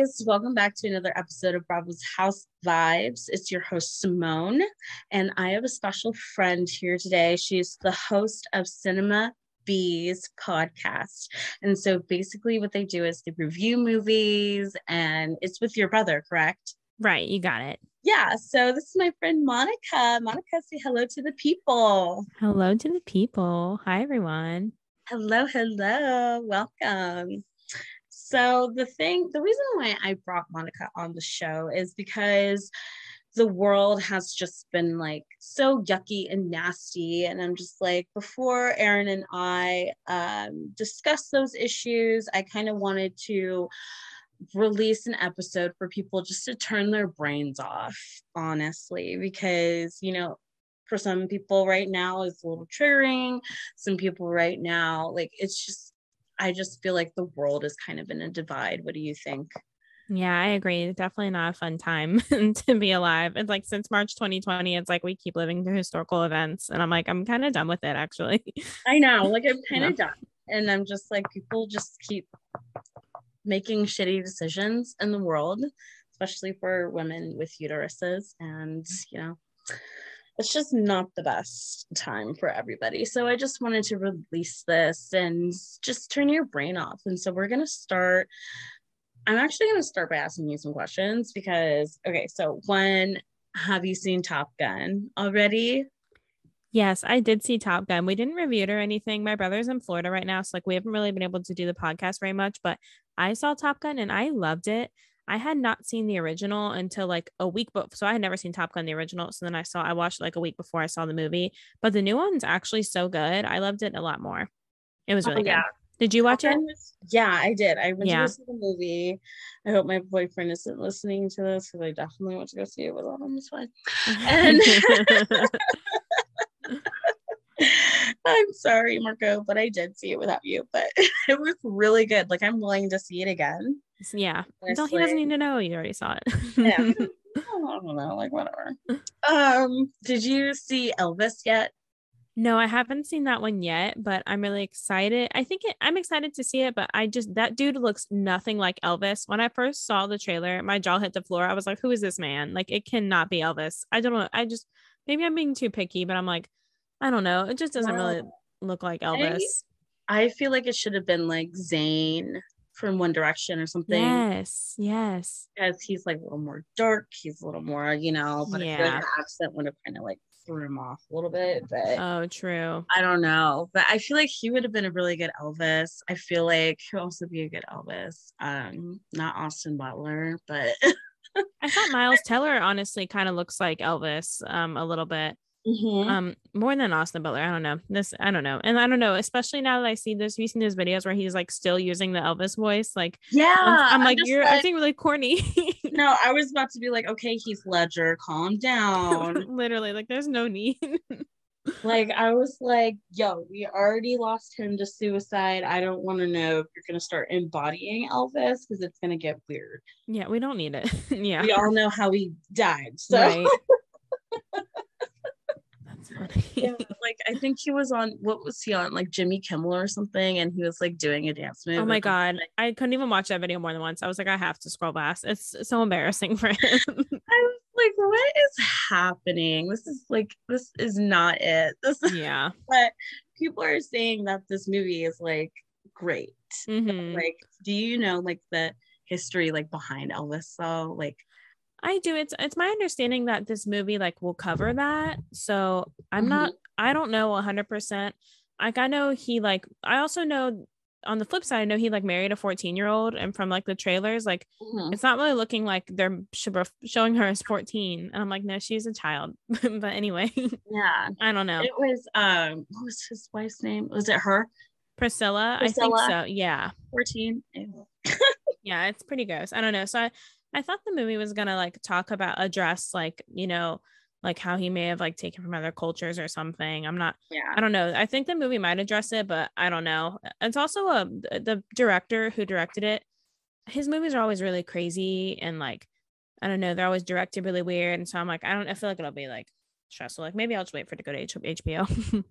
Guys, welcome back to another episode of Bravo's House Vibes. It's your host, Simone, and I have a special friend here today. She's the host of Cinema Bees podcast. And so basically, what they do is they review movies, and it's with your brother, correct? Right, you got it. Yeah, so this is my friend Monica. Monica, say hello to the people. Hello to the people. Hi, everyone. Hello, hello. Welcome. So the thing, the reason why I brought Monica on the show is because the world has just been like so yucky and nasty and i'm just like before erin and i um, discuss those issues i kind of wanted to release an episode for people just to turn their brains off honestly because you know for some people right now it's a little triggering some people right now like it's just I just feel like the world is kind of in a divide. What do you think? Yeah, I agree. Definitely not a fun time to be alive. It's like since March 2020, it's like we keep living through historical events. And I'm like, I'm kind of done with it actually. I know. Like I'm kind of yeah. done. And I'm just like, people just keep making shitty decisions in the world, especially for women with uteruses. And, you know, it's just not the best time for everybody. So I just wanted to release this and just turn your brain off. And so we're going to start. I'm actually going to start by asking you some questions because, okay, so when have you seen Top Gun already? Yes, I did see Top Gun. We didn't review it or anything. My brother's in Florida right now. So, like, we haven't really been able to do the podcast very much, but I saw Top Gun and I loved it. I had not seen the original until like a week before. So I had never seen Top Gun the original. So then I saw I watched like a week before I saw the movie. But the new one's actually so good. I loved it a lot more. It was oh, really oh, yeah. good. Did you watch it? yeah, I did. I went yeah. to go see the movie. I hope my boyfriend isn't listening to this because I definitely want to go see it with him. It's fine. Mm-hmm. And I'm sorry, Marco, but I did see it without you. But it was really good. Like I'm willing to see it again. Yeah. Until he doesn't need to know you already saw it. yeah. I don't know, like whatever. Um, did you see Elvis yet? No, I haven't seen that one yet, but I'm really excited. I think it, I'm excited to see it, but I just that dude looks nothing like Elvis. When I first saw the trailer, my jaw hit the floor. I was like, "Who is this man? Like, it cannot be Elvis." I don't know. I just maybe I'm being too picky, but I'm like, I don't know. It just doesn't well, really look like Elvis. I, I feel like it should have been like Zayn from One Direction or something. Yes, yes. Because he's like a little more dark. He's a little more, you know, but yeah. I feel like the accent would have kind of like threw him off a little bit. But oh, true. I don't know, but I feel like he would have been a really good Elvis. I feel like he would also be a good Elvis. Um, not Austin Butler, but I thought Miles Teller honestly kind of looks like Elvis, um, a little bit. Mm-hmm. Um, more than Austin Butler. I don't know. This I don't know. And I don't know, especially now that I see this, you those videos where he's like still using the Elvis voice? Like, yeah, I'm, I'm like, you're like, acting really corny. no, I was about to be like, okay, Heath Ledger, calm down. Literally, like there's no need. like I was like, yo, we already lost him to suicide. I don't want to know if you're gonna start embodying Elvis because it's gonna get weird. Yeah, we don't need it. yeah. We all know how he died. So right yeah, like I think he was on what was he on like Jimmy Kimmel or something, and he was like doing a dance move. Oh my god, I couldn't even watch that video more than once. I was like, I have to scroll past. It's so embarrassing for him. I was like, what is happening? This is like this is not it. This yeah, but people are saying that this movie is like great. Mm-hmm. Like, do you know like the history like behind Elvis though? Like I do. It's it's my understanding that this movie like will cover that. So I'm mm-hmm. not I don't know 100%. Like I know he like I also know on the flip side I know he like married a 14 year old and from like the trailers like mm-hmm. it's not really looking like they're showing her as 14 and I'm like no she's a child. but anyway. Yeah. I don't know. It was um what was his wife's name? Was it her? Priscilla, Priscilla. I think so. Yeah. 14. yeah, it's pretty gross. I don't know. So I I thought the movie was gonna like talk about address like you know like how he may have like taken from other cultures or something. I'm not. Yeah. I don't know. I think the movie might address it, but I don't know. It's also um, a the director who directed it. His movies are always really crazy and like I don't know. They're always directed really weird, and so I'm like I don't. I feel like it'll be like stressful. Like maybe I'll just wait for it to go to H- HBO.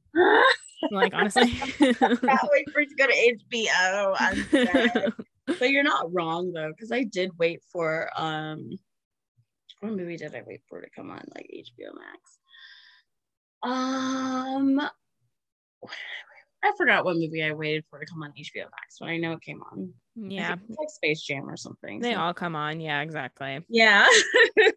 like honestly, I can't wait for it to go to HBO. but you're not wrong though, because I did wait for um what movie did I wait for to come on like HBO Max? Um I forgot what movie I waited for to come on HBO Max, but I know it came on. Yeah. like Space Jam or something. They so. all come on. Yeah, exactly. Yeah.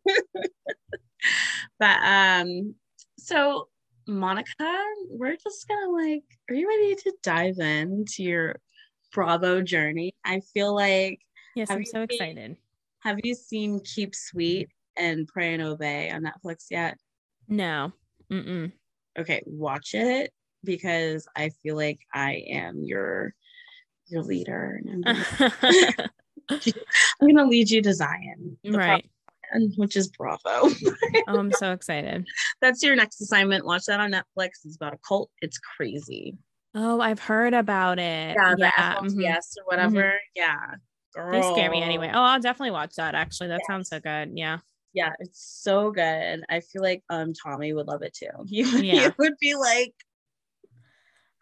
but um, so Monica, we're just gonna like, are you ready to dive into your Bravo journey? I feel like Yes, I'm so seen, excited. Have you seen Keep Sweet and Pray and Obey on Netflix yet? No. Mm-mm. Okay, watch it because I feel like I am your your leader. And I'm gonna, I'm gonna lead you to Zion. Right. Plan, which is Bravo. oh, I'm so excited. That's your next assignment. Watch that on Netflix. It's about a cult. It's crazy. Oh, I've heard about it. Yeah, yeah. FLDS mm-hmm. or whatever. Mm-hmm. Yeah. Girl. They scare me anyway. Oh, I'll definitely watch that actually. That yes. sounds so good. Yeah. Yeah, it's so good. I feel like um Tommy would love it too. He, yeah. he would be like,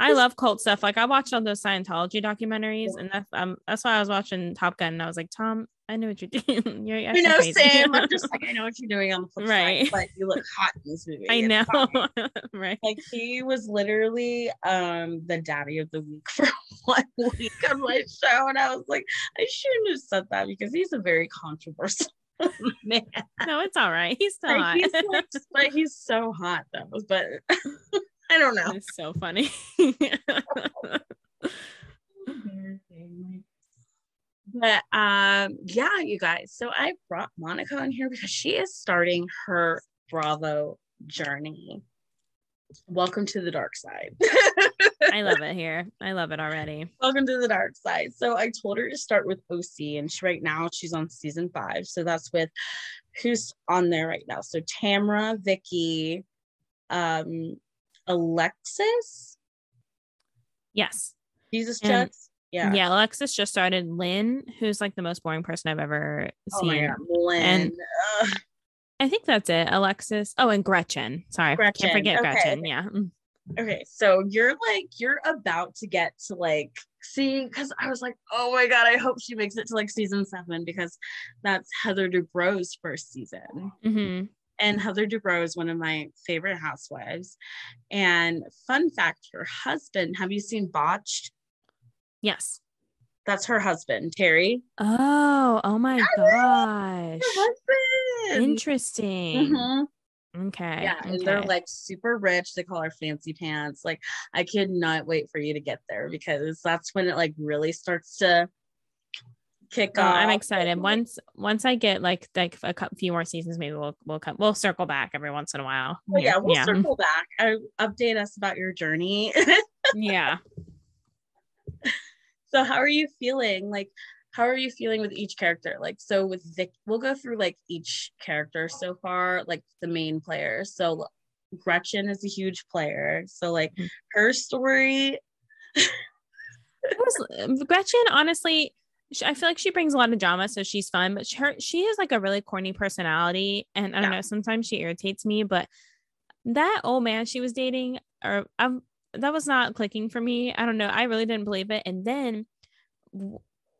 I love cult stuff. Like I watched all those Scientology documentaries, and that's um that's why I was watching Top Gun, and I was like, Tom, I know what you're doing. You're you know, crazy. same. I'm just like, I know what you're doing on the flip right. side, but you look hot in this movie. I know, right? Like he was literally um the daddy of the week for one week on my show, and I was like, I shouldn't have said that because he's a very controversial man. No, it's all right. He's still like, hot. He's like, but he's so hot though. But I don't know. It's so funny. But um yeah you guys. So i brought monica on here because she is starting her bravo journey. Welcome to the dark side. I love it here. I love it already. Welcome to the dark side. So i told her to start with oc and she, right now she's on season five. So that's with who's on there right now. So tamra Vicki, um Alexis. Yes. Jesus Chucks. Yeah. Yeah. Alexis just started. Lynne, who's like the most boring person I've ever oh seen. God, Lynne. And I think that's it. Alexis. Oh, and Gretchen. Sorry. Gretchen. Can't forget okay. Gretchen. Yeah. Mm. Okay. So you're like, you're about to get to like, see, because I was like, oh my God, I hope she makes it to like season seven because that's Heather Dubrow's first season. Mm-hmm and Heather Dubrow is one of my favorite housewives. And fun fact, her husband, have you seen Botched? Yes. That's her husband, Terry. Oh, oh my gosh. husband. Interesting. Mm-hmm. Okay. Yeah. Okay. And they're like super rich. They call her fancy pants. Like, I could not wait for you to get there because that's when it like really starts to kick oh, off. I'm excited. Once once I get like like a few more seasons, maybe we'll we'll come we'll circle back every once in a while. Oh, yeah, we'll yeah. circle back. Uh, update us about your journey. yeah. So how are you feeling? Like how are you feeling with each character? Like so with Vic, we'll go through like each character so far, like the main players. So Gretchen is a huge player. So like mm-hmm. her story. was, Gretchen, honestly, I feel like she brings a lot of drama, so she's fun. But she, her, she is like a really corny personality, and I don't yeah. know. Sometimes she irritates me, but that old man she was dating, or um, that was not clicking for me. I don't know. I really didn't believe it. And then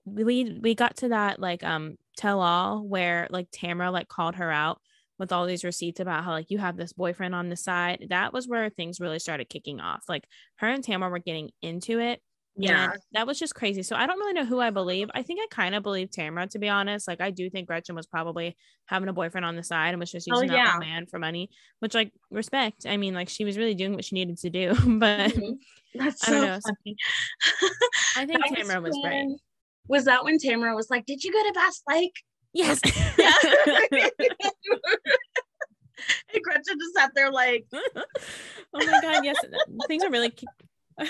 we we got to that like um tell all where like Tamra like called her out with all these receipts about how like you have this boyfriend on the side. That was where things really started kicking off. Like her and Tamra were getting into it yeah. And that was just crazy. So I don't really know who I believe. I think I kind of believe Tamra, to be honest. Like I do think Gretchen was probably having a boyfriend on the side and was just oh, using oh, yeah. that man for money, which like respect. I mean, like she was really doing what she needed to do. but mm-hmm. that's so know, funny. I think Tamra was right. Was that when Tamra was like, Did you go to Bass Lake? Yes. Yeah. and Gretchen just sat there like, oh my god, yes, things are really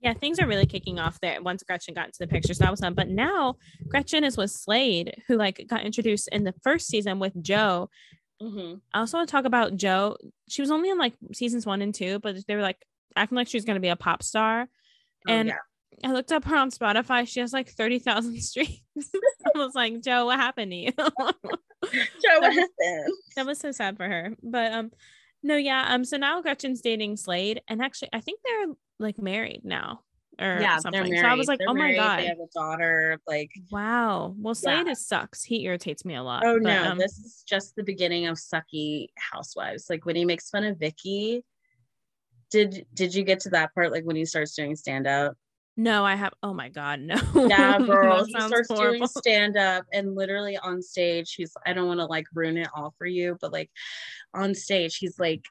yeah, things are really kicking off there once Gretchen got into the picture. So that was fun. But now Gretchen is with Slade, who like got introduced in the first season with Jo. Mm-hmm. I also want to talk about Jo. She was only in like seasons one and two, but they were like acting like she was going to be a pop star. Oh, and yeah. I looked up her on Spotify. She has like 30,000 streams. I was like, Jo, what happened to you? Jo, what happened? That was so sad for her. But um, no, yeah. Um, so now Gretchen's dating Slade, and actually, I think they're like married now. or yeah, something. they're married. So I was like, They're oh my god, They have a daughter. Like, wow. Well, Yeah. Slade sucks. He irritates me a lot. oh but, no, um, this is just the beginning of sucky housewives. Like when he makes fun of Vicki. Did did you get to that part? Like when he starts doing stand up? No, I have. Oh my god, no. Yeah, girl. He starts doing stand up and literally on stage, he's I don't want to like ruin it all for you, but like on stage, he's like,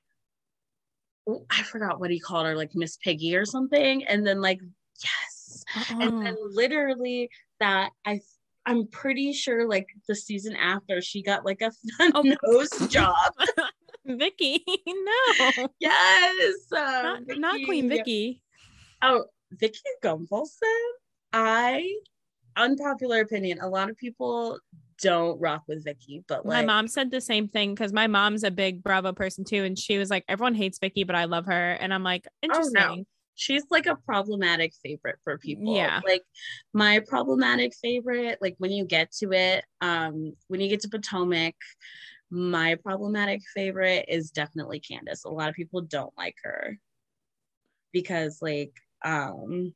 oh, I forgot what he called her, like Miss Piggy or something. And then like, yes. And then Uh-uh. literally that I I'm pretty sure like the season after she got like a, Oh. nose job. Vicki, no, Yes. um, not, not Queen Vicki. Oh, Vicki Gunvalson. I unpopular opinion. A lot of people don't rock with Vicki, but my mom said the same thing because my mom's a big Bravo person too, and she was like, "Everyone hates Vicki, but I love her," and I'm like, "Interesting." she's like a problematic favorite for people. Yeah. Like my problematic favorite, like when you get to it, um, when you get to Potomac, my problematic favorite is definitely Candace. A lot of people don't like her because like um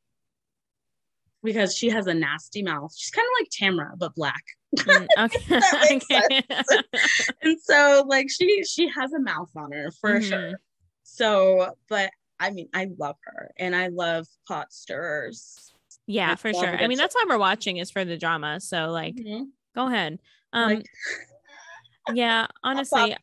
because she has a nasty mouth. She's kind of like Tamra, but black. Mm, okay. And so like she she has a mouth on her for Mhm. sure so but i mean i love her and i love pot stirrers yeah, I for sure. I mean, that's why we're watching is for the drama. So like, Mhm. go ahead. Um, Like- yeah, honestly.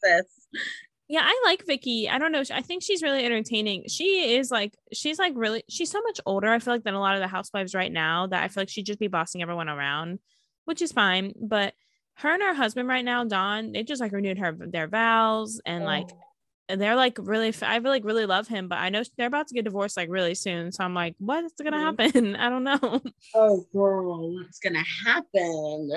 Yeah, I like Vicki. I don't know. I think she's really entertaining. She is like, she's like really, she's so much older. I feel like than a lot of the housewives right now. That I feel like she'd just be bossing everyone around, which is fine. But her and her husband right now, Don, they just like renewed her their vows and like Oh, they're like really I really like really love him, but I know they're about to get divorced like really soon. So I'm like, what's gonna Mhm. happen? I don't know. oh girl what's gonna happen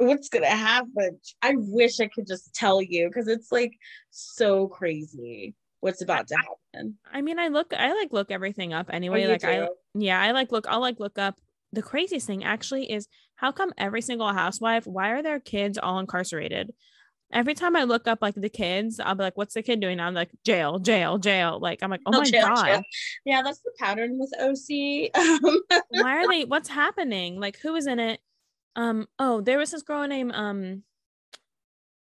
what's gonna happen i wish i could just tell you because it's like so crazy what's about to happen I mean, I look I like look everything up Oh, anyway. you like I yeah, I like look I'll like look up the craziest thing actually is how come every single housewife, why are their kids all incarcerated? Every time I look up like the kids, I'll be like, what's the kid doing? now? I'm like, jail, jail, jail. Like, I'm like, oh Oh, my jail, God. jail. yeah that's the pattern with oc um, why are they what's happening like who is in it um oh there was this girl named um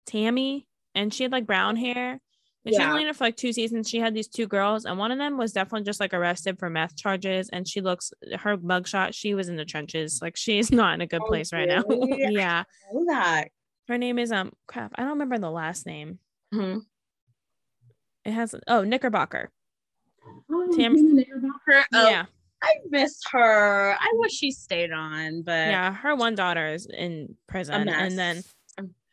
tammy and she had like brown hair. And she Yeah. only in it for like two seasons. She had these two girls and one of them was definitely just like arrested for meth charges and she looks her mugshot she was in the trenches. Like she's not in a good Oh, place right now. really? yeah. That. Her name is um crap i don't remember the last name. Mhm. it has oh knickerbocker. Oh, Tam- Knickerbocker. Oh, yeah I miss her. I wish she stayed on, but yeah her one daughter is in prison and then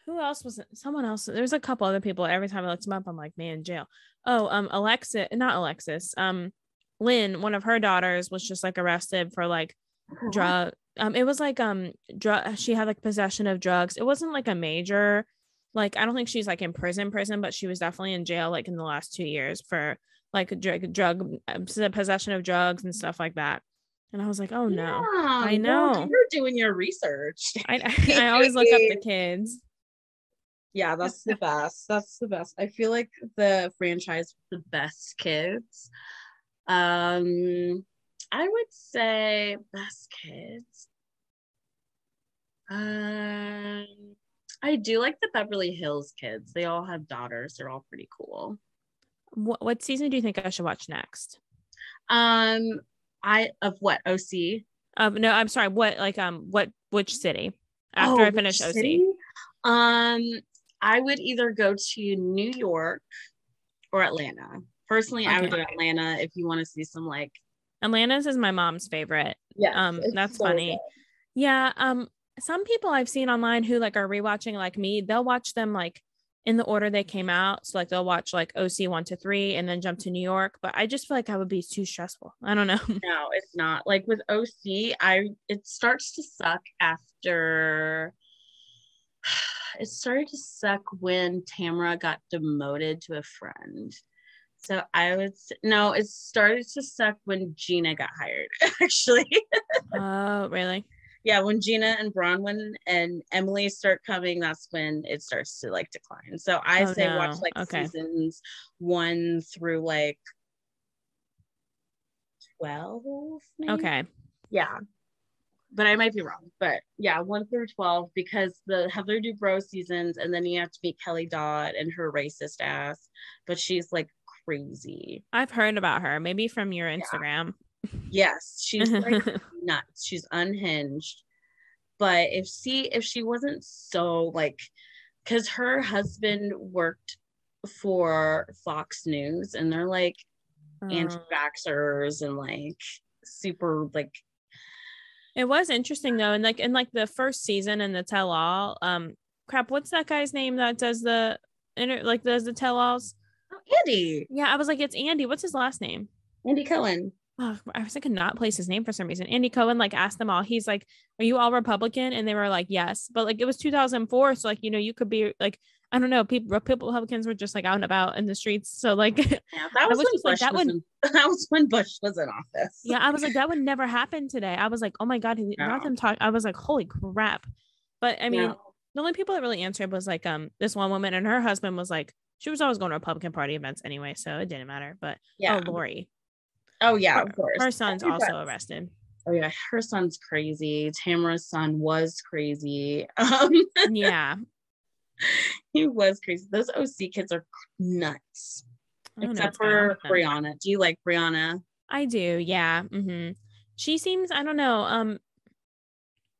who else was it? someone else. There's a couple other people. Every time i looked them up i'm like man jail. Oh um alexis not alexis um lynne one of her daughters was just like arrested for like drug um it was like um drug she had like possession of drugs. It wasn't like a major like i don't think she's like in prison prison but she was definitely in jail like in the last two years for like drug drug um, possession of drugs and stuff like that and i was like oh no Yeah, I know. You're doing your research. I, I always look up the kids Yeah, that's the best. That's the best. I feel like the franchise with the best kids. Um, I would say best kids. Um, I do like the Beverly Hills kids. They all have daughters. They're all pretty cool. What, what season do you think i should watch next Um, I of what OC Um, no, I'm sorry. What like um what which city? After Oh, I finish OC. city? Um, I would either go to New York or Atlanta. Personally, I would do Okay. Atlanta if you want to see some like Atlanta's is my mom's favorite. yeah. Um, that's funny. Yeah. Um, some people I've seen online who like are rewatching like me, they'll watch them like in the order they came out. So like they'll watch like OC one to three and then jump to New York. But I just feel like that would be too stressful. I don't know. No, it's not. Like with OC, I it starts to suck after it started to suck when Tamara got demoted to a friend. So I would no, it started to suck when Gina got hired, actually. Oh, really? Yeah, when Gina and Braunwyn and Emily start coming, that's when it starts to like decline. So I Oh, say no. watch like Okay. seasons one through like 12. Maybe? Okay. Yeah. But I might be wrong. But yeah, one through 12 because the Heather Dubrow seasons, and then you have to meet Kelly Dodd and her racist ass. But she's like crazy. I've heard about her, maybe from your Instagram. Yes, she's like nuts. She's unhinged. But if she if she wasn't so like because her husband worked for Fox News and they're like anti-vaxxers and like super like it was interesting though, and like in like the first season and the tell all, um, crap, what's that guy's name that does the inter like does the tell alls? oh, Andy, Yeah, I was like, it's Andy. What's his last name? Andy Cohen. Oh, I was thinking not place his name for some reason. Andy Cohen like asked them all. He's like, "Are you all Republican?" And they were like, "Yes." But like it was 2004, so like you know you could be like I don't know. People Republicans were just like out and about in the streets. So like Yeah, that was, was when just like, Bush that was would- in, that was when Bush was in office. yeah, I was like that would never happen today. I was like, oh my god, he, No. not them talk. I was like, holy crap. But I mean, No. the only people that really answered was like um this one woman and her husband was like she was always going to Republican Party events anyway, so it didn't matter. But yeah. oh Lauri, Oh yeah, her, of course. her son's also arrested. Oh yeah, her son's crazy. Tamara's son was crazy. Um, Yeah, he was crazy. Those OC kids are nuts. Know Except what's going on for. Briana. Do you like Briana? I do, yeah. hmm She seems, I don't know, um,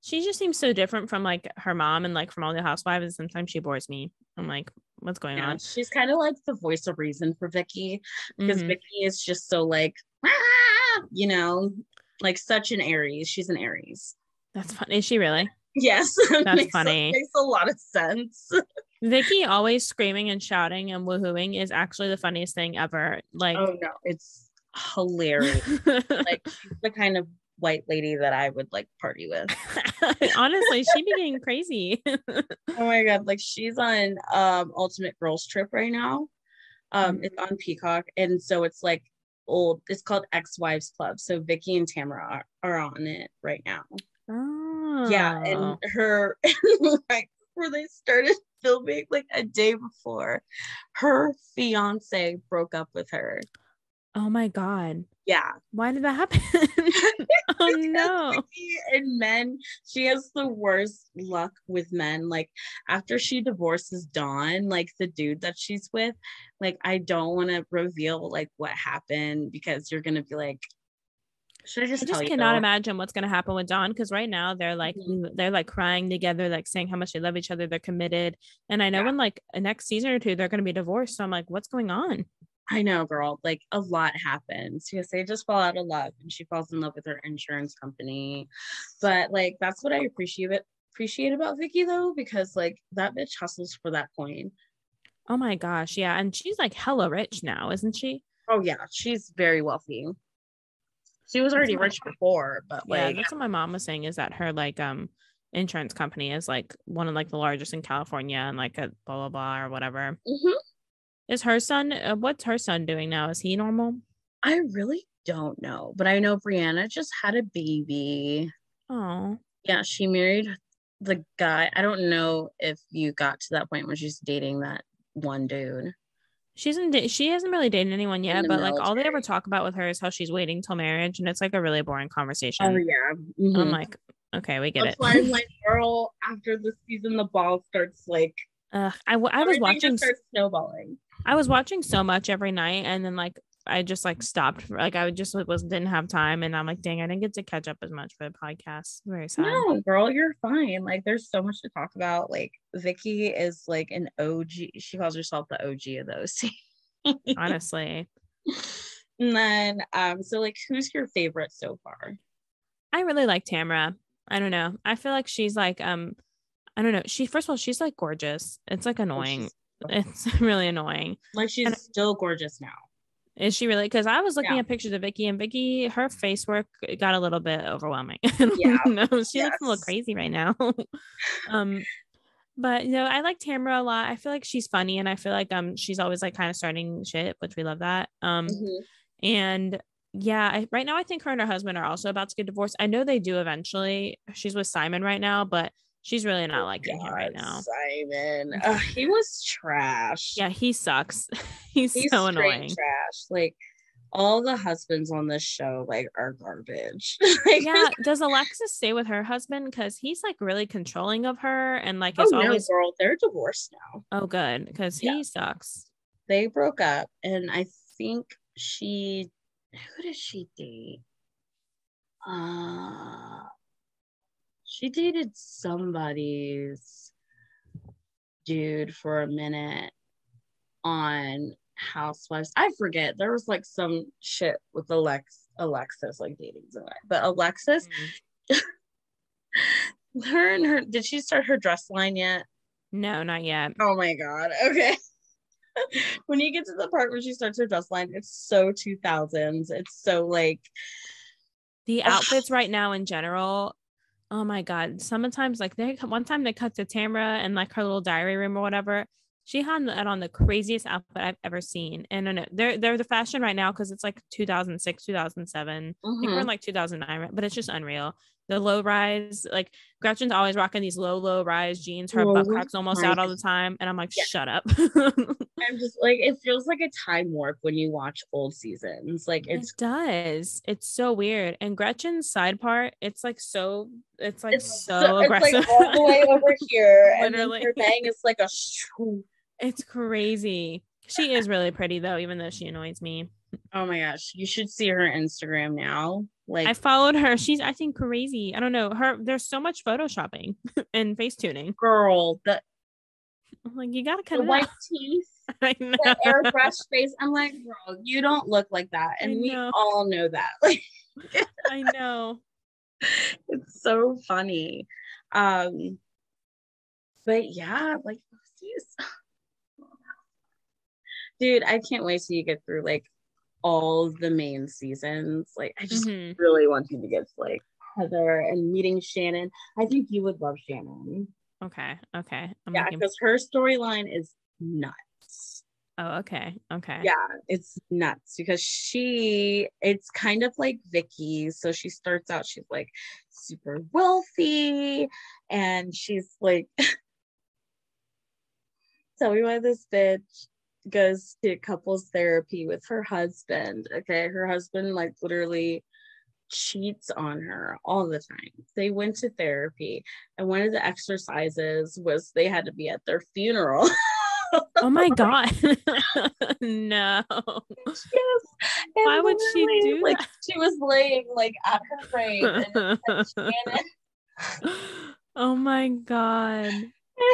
she just seems so different from like her mom and like from all the housewives. And sometimes she bores me. I'm like, what's going Yeah, on? she's kind of like the voice of reason for Vicki because Mhm. Vicki is just so like, "Ah," you know, like such an Aries. She's an Aries. That's funny. Is she really? Yes, That's makes a- funny. makes a lot of sense. Vicki always screaming and shouting and woohooing is actually the funniest thing ever. Like, oh no, it's hilarious. like she's the kind of white lady that I would like party with. honestly, she be getting crazy. Oh my god, like she's on um Ultimate Girls Trip right now. Um it's on Peacock and so it's like old it's called Ex-Wives Club. So Vicki and Tamara are, are on it right now. oh. Yeah, and ah. her like where they started filming like a day before her fiance broke up with her. Oh my God. Yeah. Why did that happen? oh no. And men, she has the worst luck with men. Like after she divorces Don, like the dude that she's with, like I don't want to reveal like what happened because you're gonna be like, should I just I tell just you? cannot imagine what's gonna happen with Don because right now they're like Mhm. they're like crying together, like saying how much they love each other, they're committed. And I know Yeah. in like a next season or two they're gonna be divorced. So I'm like, what's going on? I know, girl. Like a lot happens Yes, they just fall out of love, and she falls in love with her insurance company. But like that's what I appreciate appreciate about Vicki though, because like that bitch hustles for that coin. Oh my gosh, yeah. And she's like hella rich now, isn't she? Oh yeah, she's very wealthy. She was already rich before, but yeah, like that's what my mom was saying is that her like um insurance company is like one of like the largest in California and like a blah blah blah or whatever. Mhm. Is her son uh, what's her son doing now? Is he normal? I really don't know. But I know Briana just had a baby. Oh, Yeah, she married the guy. I don't know if you got to that point where she's dating that one dude. she hasn't she hasn't really dated anyone yet, but like all they ever talk about with her is how she's waiting till marriage, and it's like a really boring conversation. Oh yeah. I'm Mhm. like, okay, we get That's it. why I'm like, girl, after the season, the ball starts like Ugh, I, w- I was watching snowballing. I was watching so much every night, and then like I just like stopped. Like I just was didn't have time, and I'm like, dang, I didn't get to catch up as much for the podcast. Very sad. No, girl, you're fine. Like, there's so much to talk about. Like, Vicki is like an OG. She calls herself the OG of those. Honestly, And then, um, so like, who's your favorite so far? I really like Tamara. I don't know. I feel like she's like um, I don't know. She first of all, she's like gorgeous. It's like annoying. It's really annoying. Like, she's And- still gorgeous now. Is she really? Because I was looking Yeah. at pictures of Vicki, and Vicki, her face work got a little bit overwhelming. Yeah. no, she looks a little crazy right now. um, but you know, I like Tamara a lot. I feel like she's funny, and I feel like um, she's always like kind of starting shit, which we love that. Um, Mhm. and yeah, I, right now I think her and her husband are also about to get divorced. I know they do eventually. She's with Simon right now, but she's really not liking him right now. Simon. He was trash. Yeah, he sucks. He's, He's so annoying. trash. Like, all the husbands on this show like are garbage. like, yeah. Does Alexis stay with her husband? Because he's like really controlling of her and like oh it's no, always girl, they're divorced now. oh good because Yeah. he sucks. They broke up, and I think she who did she date? Uh she dated somebody's dude for a minute on Housewives. I forget. There was like some shit with Alex Alexis like dating somebody. But Alexis, mm-hmm. her and her did she start her dress line yet? No, not yet. Oh my god. Okay. when you get to the part where she starts her dress line, it's so 2000s. It's so like The outfits right now in general. Oh my god. Sometimes like they one time they cut to Tamra and like her little diary room or whatever. She had on the craziest outfit I've ever seen. And they're they're the fashion right now because it's like 2006, 2007. I think we're mm-hmm. in like 2009, right? but it's just unreal. The low rise, like Gretchen's always rocking these low, low rise jeans. Her butt crack's almost out all the time. And I'm like, Yeah. shut up. I'm just like it feels like a time warp when you watch old seasons. Like it does. It's so weird. And Gretchen's side part, it's like so, it's like it's so, so, it's like all the way over here. and Literally. her bang is like a it's crazy. She is really pretty though, even though she annoys me. Oh my gosh. You should see her Instagram now. Like I followed her. She's acting crazy. I don't know. Her there's so much photoshopping and face tuning. girl, the, I'm like, you gotta cut the it white out. teeth. That airbrush face. I'm like, girl, you don't look like that. And we all know that. Like I know. it's so funny. Um but yeah, like jeez. dude, I can't wait till you get through like all the main seasons. Like I just Mhm. really want you to get to like Heather and meeting Shannon. I think you would love Shannon. Okay. Okay. I'm yeah, looking- because her storyline is nuts. Oh, okay. Okay. yeah it's nuts because she it's kind of like vicki so she starts out she's like super wealthy and she's like tell me why this bitch goes to couples therapy with her husband okay her husband like literally cheats on her all the time they went to therapy and one of the exercises was they had to be at their funeral Oh my god. no. Yes. Why would she do like that? she was laying like at her grave and Shannon oh my god.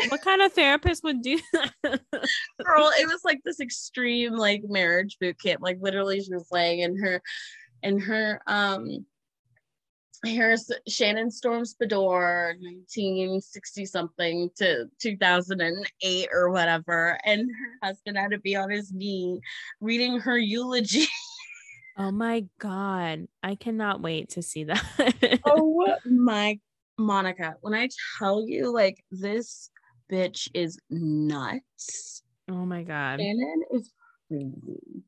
What kind of therapist would do that? girl it was like this extreme like marriage boot camp like literally she was laying in her in her um here's Shannon Storms Beador 1960 something to 2008 or whatever and her husband had to be on his knee reading her eulogy oh my god. I cannot wait to see that. oh my Monica, when I tell you like this bitch is nuts. oh my god. Shannon is crazy.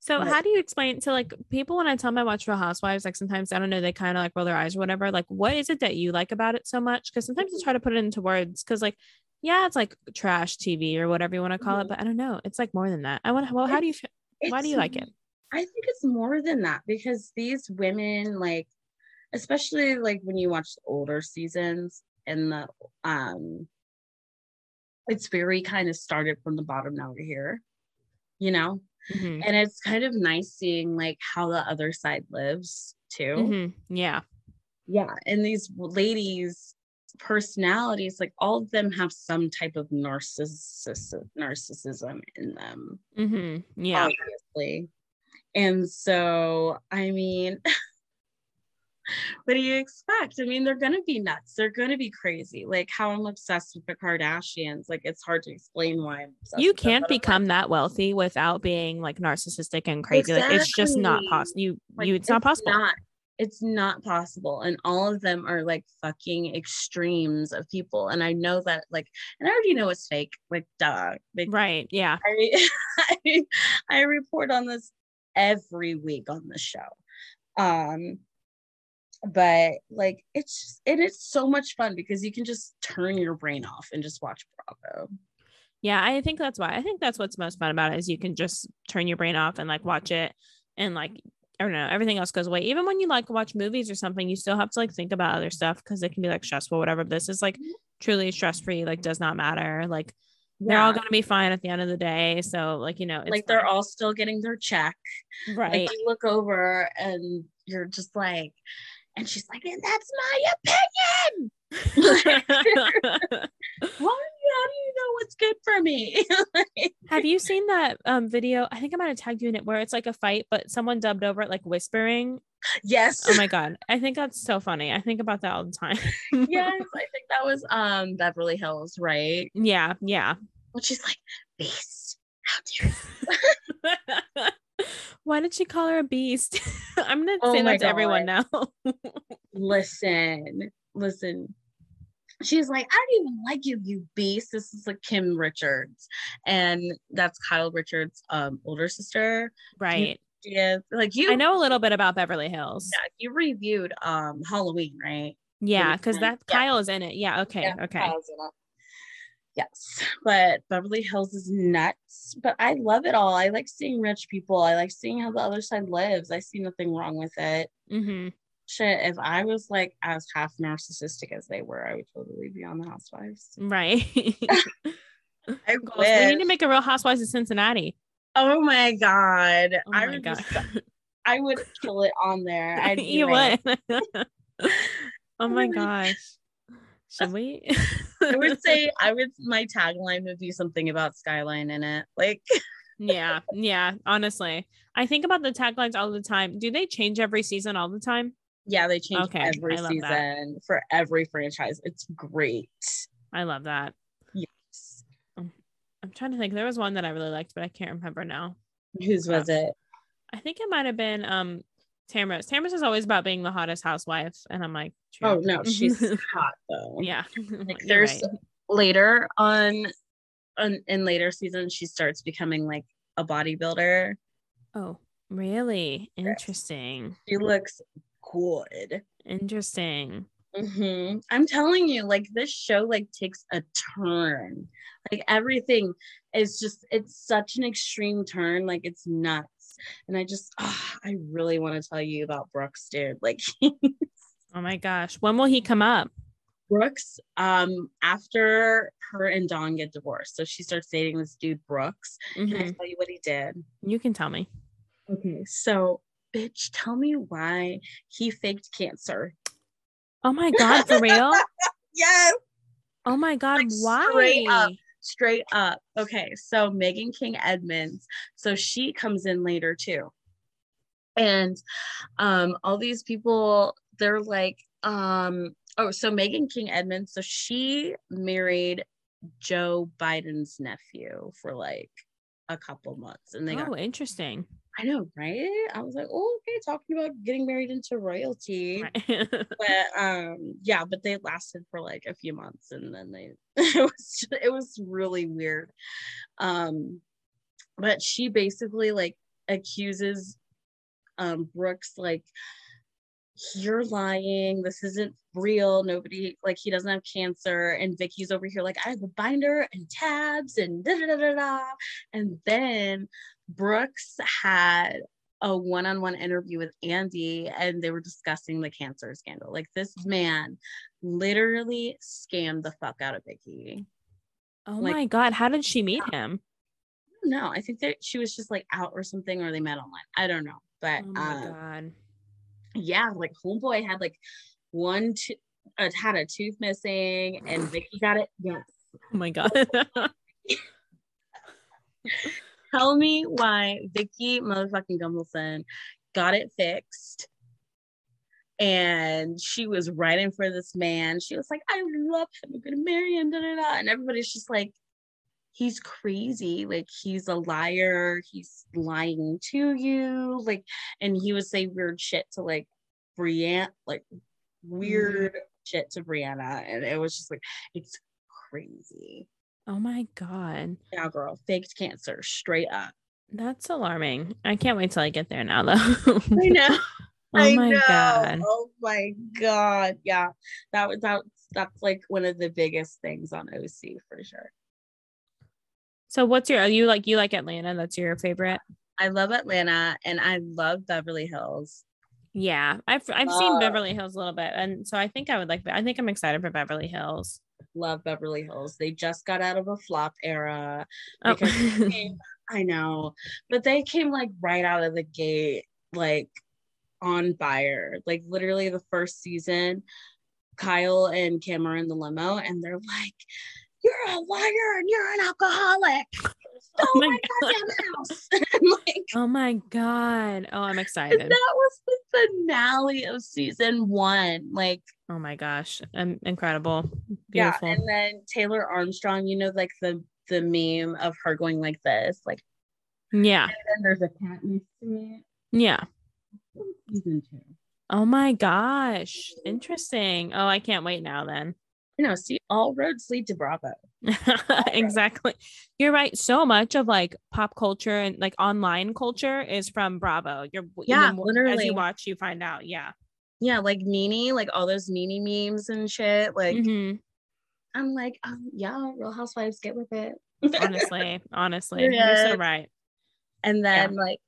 So Like- how do you explain to like people when I tell them I watch Real Housewives, like sometimes I don't know, they kind of like roll their eyes or whatever. Like, what is it that you like about it so much? Because sometimes I try to put it into words because like, yeah, it's like trash TV or whatever you want to call it, Mhm. but I don't know. It's like more than that. I want. Well, how do you? Why do you like it? I think it's more than that because these women, like, especially like when you watch the older seasons and the um it's very kind of started from the bottom now we're here, you know? Mhm. And it's kind of nice seeing like how the other side lives too. Mhm. Yeah. yeah and these ladies personalities like all of them have some type of narcissism narcissism in them hmm Yeah. obviously and so i mean what do you expect i mean they're gonna be nuts they're gonna be crazy like how i'm obsessed with the kardashians like it's hard to explain why i'm obsessed you can't like, become that wealthy without being like narcissistic and crazy. Like it's just not possible. You like, you it's not possible. not it's not possible and all of them are like fucking extremes of people and i know that like and i already know it's fake like duh like right. Yeah. I, I i report on this every week on the show um but like it's just and it's so much fun because you can just turn your brain off and just watch bravo Yeah, I think that's why. I think that's what's most fun about it is you can just turn your brain off and like watch it and like I don't know, everything else goes away. Even when you like watch movies or something, you still have to like think about other stuff because it can be like stressful, whatever. This is like Mm-hmm. truly stress free, like does not matter. Like they're all gonna be fine at the end of the day. So like, you know, it's like they're fine. all still getting their check. right. Like you look over and you're just like, and she's like, and that's my opinion. Why? How do you know what's good for me? have you seen that um video? I think I might have tagged you in it where it's like a fight, but someone dubbed over it like whispering. yes. Oh my god. I think that's so funny. I think about that all the time. yes. I think that was um Beverly Hills, right? yeah, yeah. When she's like, beast. How dare you? Why did she call her a beast? I'm gonna Oh say that to everyone now. Listen, listen. She's like, I don't even like you, you beast. This is like Kim Richards. And that's Kyle Richards' um older sister. right. Yeah, like you I know a little bit about Beverly Hills. yeah, you reviewed um Halloween, right? Yeah, because that Yeah. Kyle is in it. Yeah. Okay. Yeah, okay. Kyle's in it. Yes, but Beverly Hills is nuts. But I love it all. I like seeing rich people. I like seeing how the other side lives. I see nothing wrong with it. Mm-hmm. Shit, if I was like as half narcissistic as they were, I would totally be on the Housewives. Right. I we need to make a Real Housewives of Cincinnati. Oh my god! Oh I would god. just, I would kill it on there. I'd you would. oh my gosh. Should we? I would say I would. My tagline would be something about Skyline in it, like. yeah. Yeah. Honestly, I think about the taglines all the time. Do they change every season all the time? Yeah, they change Okay, every season that. for every franchise. It's great. I love that. Yes. I'm trying to think. There was one that I really liked, but I can't remember now. Whose was it? I think it might have been um Tamara's. Tamara's is always about being the hottest housewife, and I'm like, Oh no, she's hot though. yeah. Like there's right. later on, on in later seasons, she starts becoming like a bodybuilder. Oh, really? Interesting. She looks good. Interesting. hmm I'm telling you, like this show like takes a turn. Like everything is just it's such an extreme turn. Like it's nuts. And I just ah, I really want to tell you about Brooks, dude. Like Oh my gosh. When will he come up? Brooks, um, after her and Don get divorced, so she starts dating this dude Brooks. Can I Mhm. tell you what he did? You can tell me. Okay, so bitch, tell me why he faked cancer. Oh my God, for real? Yes, Oh my God, Like, why? straight up. straight up. Okay, so Meghan King Edmonds, so she comes in later too. And um all these people they're like um oh so Meghan King Edmonds so she married Joe Biden's nephew for like a couple months and they got Oh, interesting. I know, right? I was like, oh, okay, talking about getting married into royalty. Right. But um, yeah, but they lasted for like a few months and then they it was it was really weird. Um, but she basically like accuses um Brooks like you're lying. This isn't real. Nobody like he doesn't have cancer. And Vicki's over here like I have a binder and tabs and da da da da da. And then Brooks had a one-on-one interview with Andy and they were discussing the cancer scandal. Like this man literally scammed the fuck out of Vicki. oh Like- my God. How did she meet him? No, I think that she was just like out or something or they met online. I don't know. But Oh my um, God. Yeah, like homeboy had like one to- uh, had a tooth missing and Vicki got it. Yes. Oh my God. Tell me why Vicki motherfucking Gunvalson got it fixed. And she was writing for this man. She was like, I love him. I'm gonna marry him. Da, da, da. And everybody's just like, he's crazy. Like he's a liar. He's lying to you. Like, and he would say weird shit to like Briana, like weird mm-hmm. shit to Briana. And it was just like, it's crazy. oh my God. Yeah, girl, faked cancer, straight up. That's alarming. I can't wait till I get there now, though. I know. oh I my know. God. Oh my god. Yeah. That was that that's like one of the biggest things on OC for sure. So what's your are you like you like Atlanta? That's your favorite? I love Atlanta and I love Beverly Hills. Yeah. I've I've seen Beverly Hills a little bit. And so I think I would like I think I'm excited for Beverly Hills. Love Beverly Hills. They just got out of a flop era. Oh. Came- I know, but they came like right out of the gate, like on fire. Like literally the first season, Kyle and Cameron in the limo and they're like, You're a liar and you're an alcoholic. Stole Oh my my goddamn house. Like, oh my god. Oh, I'm excited. that was the finale of season one. Like, Oh my gosh. Um, incredible. beautiful. yeah. And then Taylor Armstrong, you know, like the the meme of her going like this, like, Yeah. and then there's a cat next to me. Yeah. Season two. Oh my gosh. Interesting. Oh, I can't wait now then. You know, see, all roads lead to Bravo. exactly. You're right. So much of like pop culture and like online culture is from Bravo. You're Yeah, more- As you watch, you find out. Yeah. Yeah, like Nene, like all those Nene memes and shit. Like, Mhm. I'm like, um, yeah, Real Housewives, get with it. Honestly, honestly, you're so right. And then like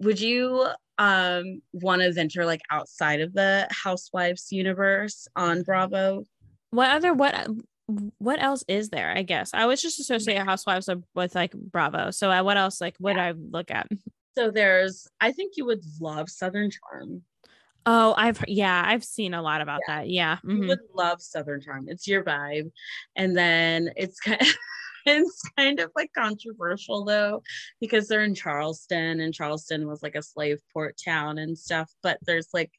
would you um want to venture like outside of the housewives universe on Bravo? What other what what else is there? I guess I was just associate Housewives with like Bravo. So uh, what else like would I look at? So there's I think you would love Southern Charm. Oh, I've yeah, I've seen a lot about that. Yeah. You mhm. would love Southern Charm. It's your vibe. And then it's kind it's kind of like controversial though, because they're in Charleston and Charleston was like a slave port town and stuff. But there's like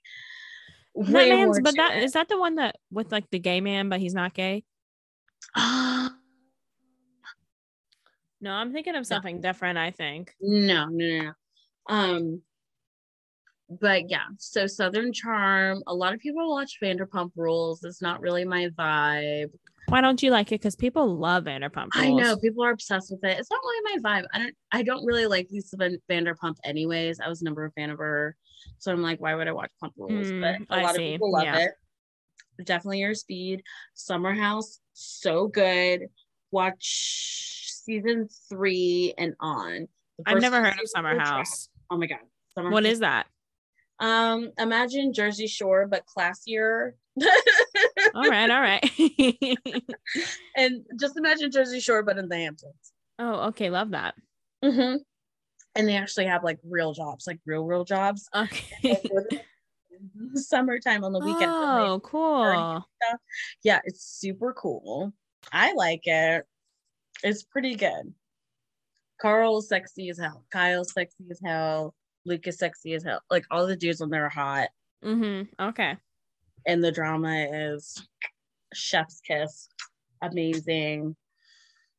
That man's, but that is that it. is that the one that with like the gay man, but he's not gay. No, I'm thinking of something different. I think. No, no, no, no. Um, but yeah, so Southern Charm. A lot of people watch Vanderpump Rules. It's not really my vibe. Why don't you like it? Because people love Vanderpump. Rules. I know people are obsessed with it. It's not really my vibe. I don't. I don't really like Lisa Van- Vanderpump, anyways. I was never a fan of her, so I'm like, why would I watch Pump Rules? Mm, but a I lot see. of people love Yeah. it. Definitely your speed. Summer House, so good. Watch season three and on. I've never heard of Summer. House. Oh my god. Summer What House is that? Um, imagine Jersey Shore but classier. All right, all right. and just imagine Jersey Shore but in the Hamptons. oh, okay, love that. Mm-hmm. And they actually have like real jobs, like real real jobs. Okay. Summertime on the weekend. Oh, cool. yeah, it's super cool. I like it. It's pretty good. Carl's sexy as hell. Kyle's sexy as hell. Luke is sexy as hell. Like all the dudes on there are hot. Mm-hmm. Okay. And the drama is chef's kiss. Amazing.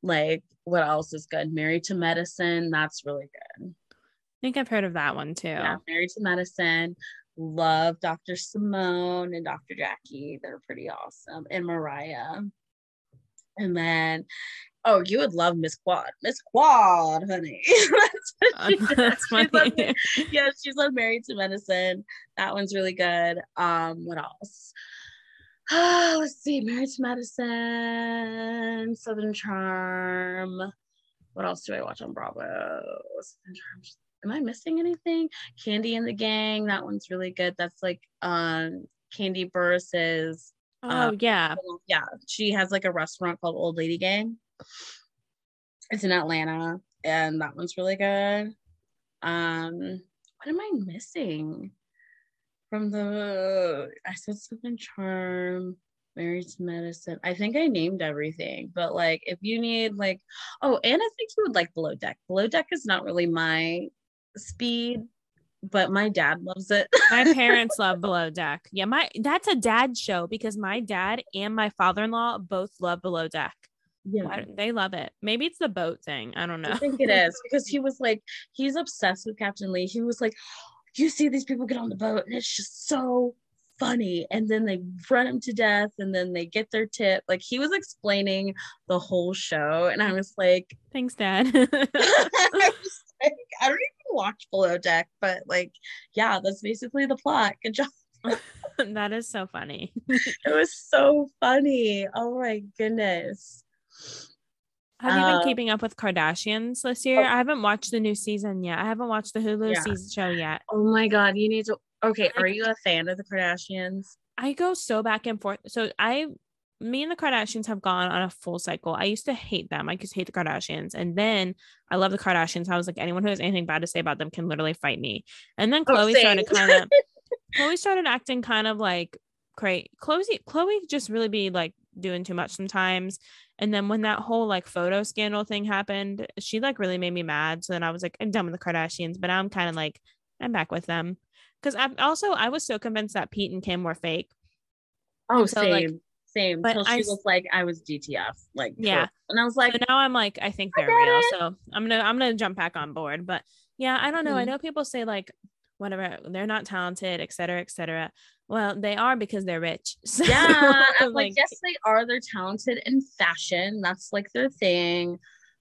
Like what else is good? Married to medicine. That's really good. I think I've heard of that one too. yeah married to medicine. Love dr simone and dr jackie. They're pretty awesome. And mariah. And then oh you would love miss quad miss quad honey That's what Uh, she. That's She's on funny. yeah, she's on Married to Medicine. That one's really good. Um, what else? Ah, let's see, Married to Medicine, Southern Charm. What else do I watch on Bravo? Southern Charm. Am I missing anything? Kandi and the Gang. That one's really good. That's like um Kandi Burruss's. oh yeah. Yeah, she has like a restaurant called Old Lady Gang. It's in Atlanta, and that one's really good. Um, what am I missing from the? I said something Charm, Married to Medicine. I think I named everything, but like, if you need like, oh, and I think you would like Below Deck. Below Deck is not really my speed, but my dad loves it. My parents love Below Deck. Yeah, my that's a dad show because my dad and my father-in-law both love Below Deck. Yeah. They love it. Maybe it's the boat thing. I don't know. I think it is because he was like, he's obsessed with Captain Lee. He was like, oh, you see these people get on the boat and it's just so funny. And then they run him to death and then they get their tip. Like he was explaining the whole show. And I was like, Thanks, Dad. I was like, I don't even watch Below Deck, but like, yeah, that's basically the plot. Good job. that is so funny. It was so funny. Oh my goodness. Have you been Uh, keeping up with Kardashians this year? oh. I haven't watched the new season yet. I haven't watched the Hulu Yeah. season show yet. Oh my god, you need to. Okay, are you a fan of the Kardashians? I go so back and forth. So I, me and the Kardashians have gone on a full cycle. I used to hate them. I used to hate the Kardashians, and then I love the Kardashians. I was like, anyone who has anything bad to say about them can literally fight me. And then Oh, Khloe started kind of, Khloe started acting kind of like crazy. Khloe, Khloe just really be like doing too much sometimes. And then when that whole like photo scandal thing happened, she like really made me mad. So then I was like, I'm done with the Kardashians, but now I'm kind of like, I'm back with them. Because I also I was so convinced that Pete and Kim were fake. Oh, So, same, like- same. but she I was like, I was DTF, like, Yeah. for- and I was like, so now I'm like, I think they're get real. it. So I'm gonna I'm gonna jump back on board. But yeah, I don't know. I Mhm. know people say like whatever, they're not talented, et cetera, et cetera. Well, they are because they're rich. So yeah, I'm like, like, yes, they are. They're talented in fashion. That's like their thing.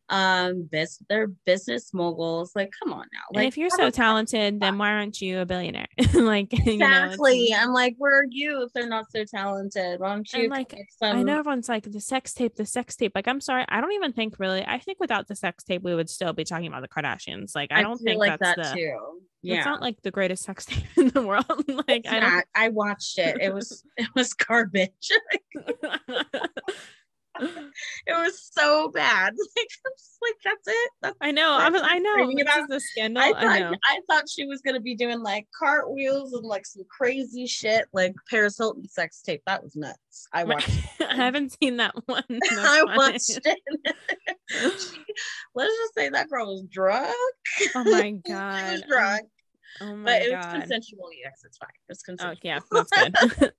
Um, biz, they're business moguls. Like, come on now. and Like, if you're so talented, then why aren't you a billionaire? like you know, exactly. I'm like, where are you if they're not so talented? Why don't you And, like, some? I know everyone's like the sex tape, the sex tape. Like, I'm sorry, I don't even think really. I think without the sex tape, we would still be talking about the Kardashians. Like, I, don't think like that's that the. too. Yeah. It's not like the greatest sex tape in the world. like, It's I not. I watched it. It was it was garbage. it was so bad. Like I'm just like that's it. That's I know. I was. I know. screaming This about- is the scandal. I I, thought know. I, thought she was gonna be doing like cartwheels and like some crazy shit, like Paris Hilton sex tape. That was nuts. I watched. I haven't seen that one. That's I funny. watched it. Let's just say that girl was drunk. oh my god. she was oh drunk, Oh my but it was god. consensual. Yes, it's fine. It's Oh consensual. yeah, that's good.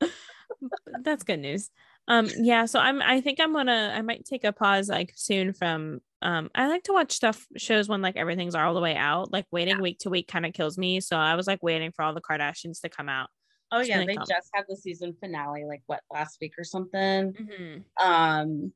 that's good news. Um yeah, so I'm I think I'm gonna I might take a pause like soon from um I like to watch stuff shows when like everything's all the way out. Like waiting week to week kind of kills me. So I was like waiting for all the Kardashians to come out. Oh It's yeah, they come. just had the season finale like what last week or something. Mm-hmm. Um,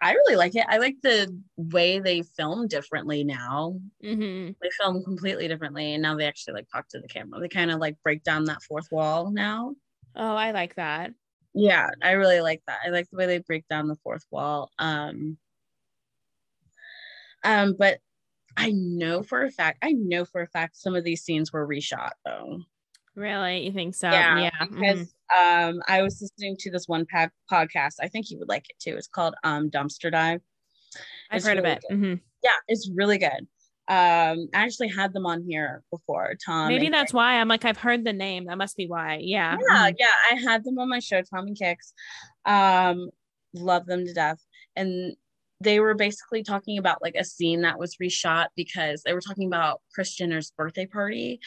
I really like it. I like the way they film differently now. Mm-hmm. They film completely differently, and now they actually like talk to the camera. They kind of like break down that fourth wall now. Oh, I like that. Yeah, I really like that. I like the way they break down the fourth wall. Um, um, but I know for a fact, I know for a fact some of these scenes were reshot though. Really? You think so? yeah, Yeah. because mhm. um I was listening to this one pa- podcast. I think you would like it too. It's called um Dumpster Dive. I've heard really of it. Mhm. Yeah, it's really good. Um, I actually had them on here before. Tom. Maybe that's why I'm like I've heard the name. That must be why. Yeah. yeah, mhm. yeah. I had them on my show, Tom and Kicks. Um, love them to death. And they were basically talking about like a scene that was reshot because they were talking about Kris Jenner's birthday party.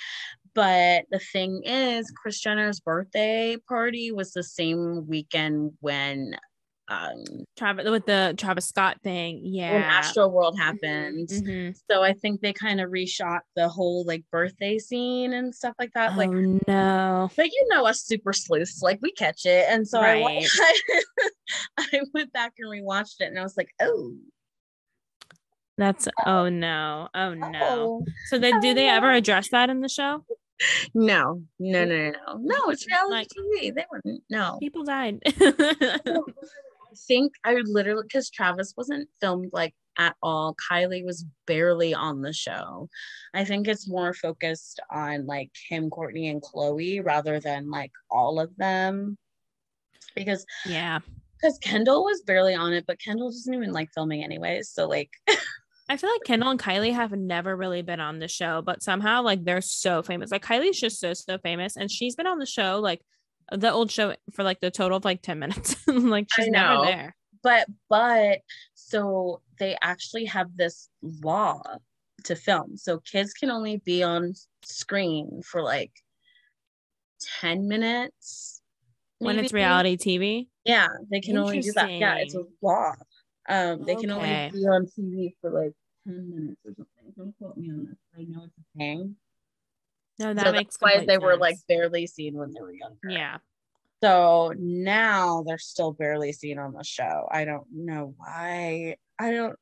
But the thing is, Kris Jenner's birthday party was the same weekend when um Travis with the Travis Scott thing. when Yeah. Astroworld happened. Mhm. So I think they kind of reshot the whole like birthday scene and stuff like that. Like oh no. but you know us super sleuths, like we catch it. And so I, Right. I went back and rewatched it and I was like, oh, That's oh no. Oh no. So they do they ever address that in the show? No, no, no, no, no. No, it's reality Like- TV. They wouldn't. No. People died. I think I literally because Travis wasn't filmed like at all. Kylie was barely on the show. I think it's more focused on like Kim, Kourtney, and Khloe rather than like all of them. Because yeah. because Kendall was barely on it, but Kendall doesn't even like filming anyways. So like I feel like Kendall and Kylie have never really been on the show, but somehow like they're so famous. Like Kylie's just so so famous, and she's been on the show like the old show for like the total of like ten minutes. like she's never there. but but so they actually have this law to film. So kids can only be on screen for like 10 minutes. When it's reality TV. Yeah, they can only do that. Yeah, it's a law. Um, they can only be on TV for like 10 minutes or something. Don't quote me on this. I know it's a thing. No, that so makes that's why complete they were like barely seen when they were younger. yeah. So now they're still barely seen on the show. I don't know why. I don't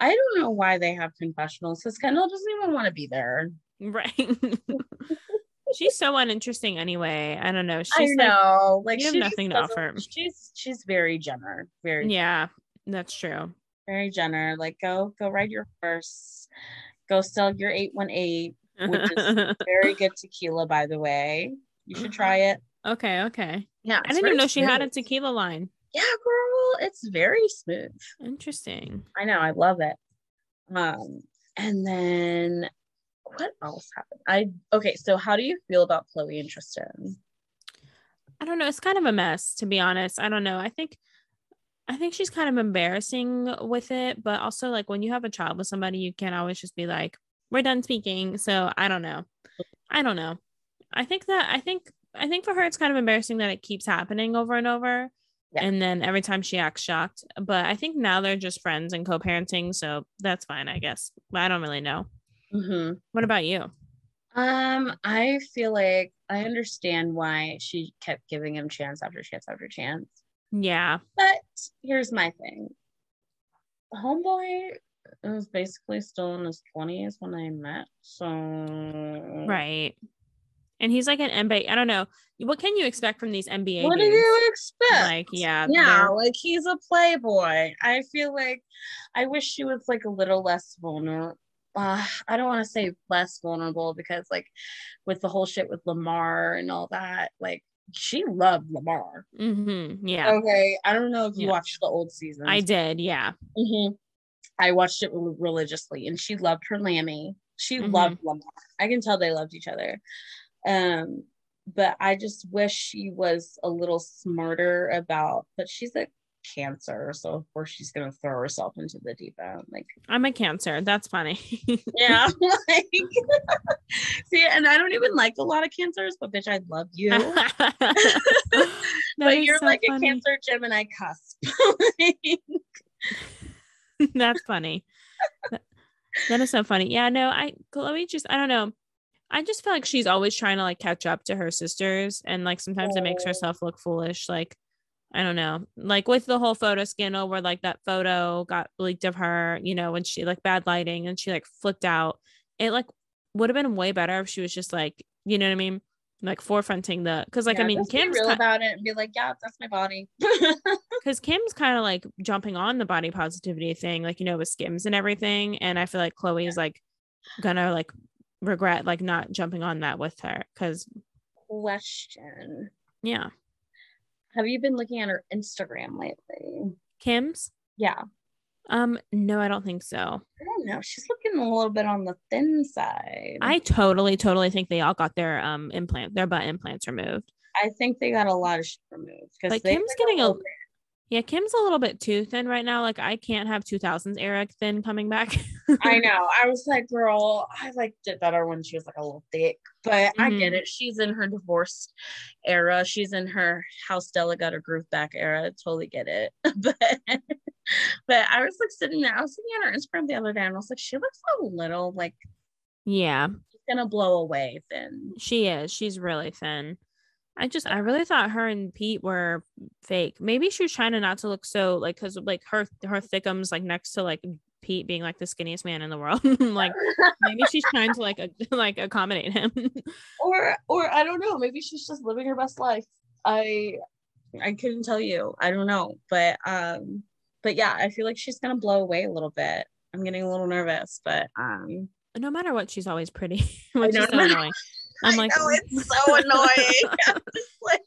I don't know why they have confessionals because Kendall doesn't even want to be there. Right. she's so uninteresting anyway. I don't know. She's I like know. Like you have she nothing to offer. She's she's very Jenner. Very Yeah, that's true. very Jenner. Like go go ride your horse. Go sell your 818, which is very good tequila, by the way. You should try it. okay, okay. Yeah. I didn't even know she had a tequila line. Yeah, girl. It's very smooth. Interesting. I know, I love it. Um, and then what else happened? I okay, so how do you feel about Khloe and Tristan? I don't know. It's kind of a mess, to be honest. I don't know. I think I think she's kind of embarrassing with it, but also like when you have a child with somebody, you can't always just be like, we're done speaking. So I don't know. I don't know. I think that I think I think for her it's kind of embarrassing that it keeps happening over and over. Yeah. And then every time she acts shocked. But I think now they're just friends and co-parenting, so that's fine, I guess. But I don't really know. Mm-hmm. What about you? Um, I feel like I understand why she kept giving him chance after chance after chance. Yeah. But here's my thing. Homeboy was basically still in his 20s when I met. So Right. And he's like an NBA. I don't know. What can you expect from these NBA? What do you expect? Like, yeah, yeah, like he's a playboy. I feel like I wish she was like a little less vulnerable. Uh, I don't want to say less vulnerable because like with the whole shit with Lamar and all that, like she loved Lamar. Mhm, Yeah, Okay, I don't know if you Yeah. watched the old seasons. I did. Yeah. hmm I watched it religiously, and she loved her Lammy. She Mhm. loved Lamar. I can tell they loved each other. Um, but I just wish she was a little smarter about. But she's a cancer, so of course she's gonna throw herself into the deep end. Like, I'm a cancer. That's funny. yeah, like see, and I don't even like a lot of cancers, but bitch, I love you. But you're so like funny. a Cancer Gemini cusp. That's funny. That- that is so funny. Yeah, no, I Khloe just I don't know. I just feel like she's always trying to like catch up to her sisters and like sometimes it makes Oh. herself look foolish. Like I don't know. Like with the whole photo scandal where like that photo got leaked of her, you know, when she like bad lighting and she like flipped out. It like would have been way better if she was just like, you know what I mean? Like forefronting the because like I mean Kim's real ki- about it and be like, yeah, that's my body. because Kim's kind of like jumping on the body positivity thing, like you know, with Skims and everything. And I feel like Khloe is like gonna like regret like not jumping on that with her because Question: yeah, Have you been looking at her Instagram lately? Kim's. Yeah, Um, no, I don't think so. I don't know. She's looking a little bit on the thin side. I totally, totally think they all got their um implant, their butt implants removed. I think they got a lot of shit removed because Like, Kim's getting a- Yeah, Kim's a little bit too thin right now. Like I can't have 2000s Eric thin coming back. I know. I was like, girl, I liked it better when she was like a little thick, but I get Mhm. it. She's in her divorced era. She's in her house Stella got her groove back era. Totally get it. but but I was like sitting there. I was looking at her Instagram the other day, and I was like, she looks a little like yeah, she's gonna blow away thin. she is. She's really thin. I just, I really thought her and Pete were fake. Maybe she was trying to not to look so like, cause like her, her thickums like next to like Pete being like the skinniest man in the world. like maybe she's trying to like, a, like accommodate him. or or I don't know. Maybe she's just living her best life. I I couldn't tell you. I don't know. But um but yeah, I feel like she's gonna blow away a little bit. I'm getting a little nervous, but um no matter what, she's always pretty, which know, is so no matter- annoying. I'm like, know it's so annoying. I'm just like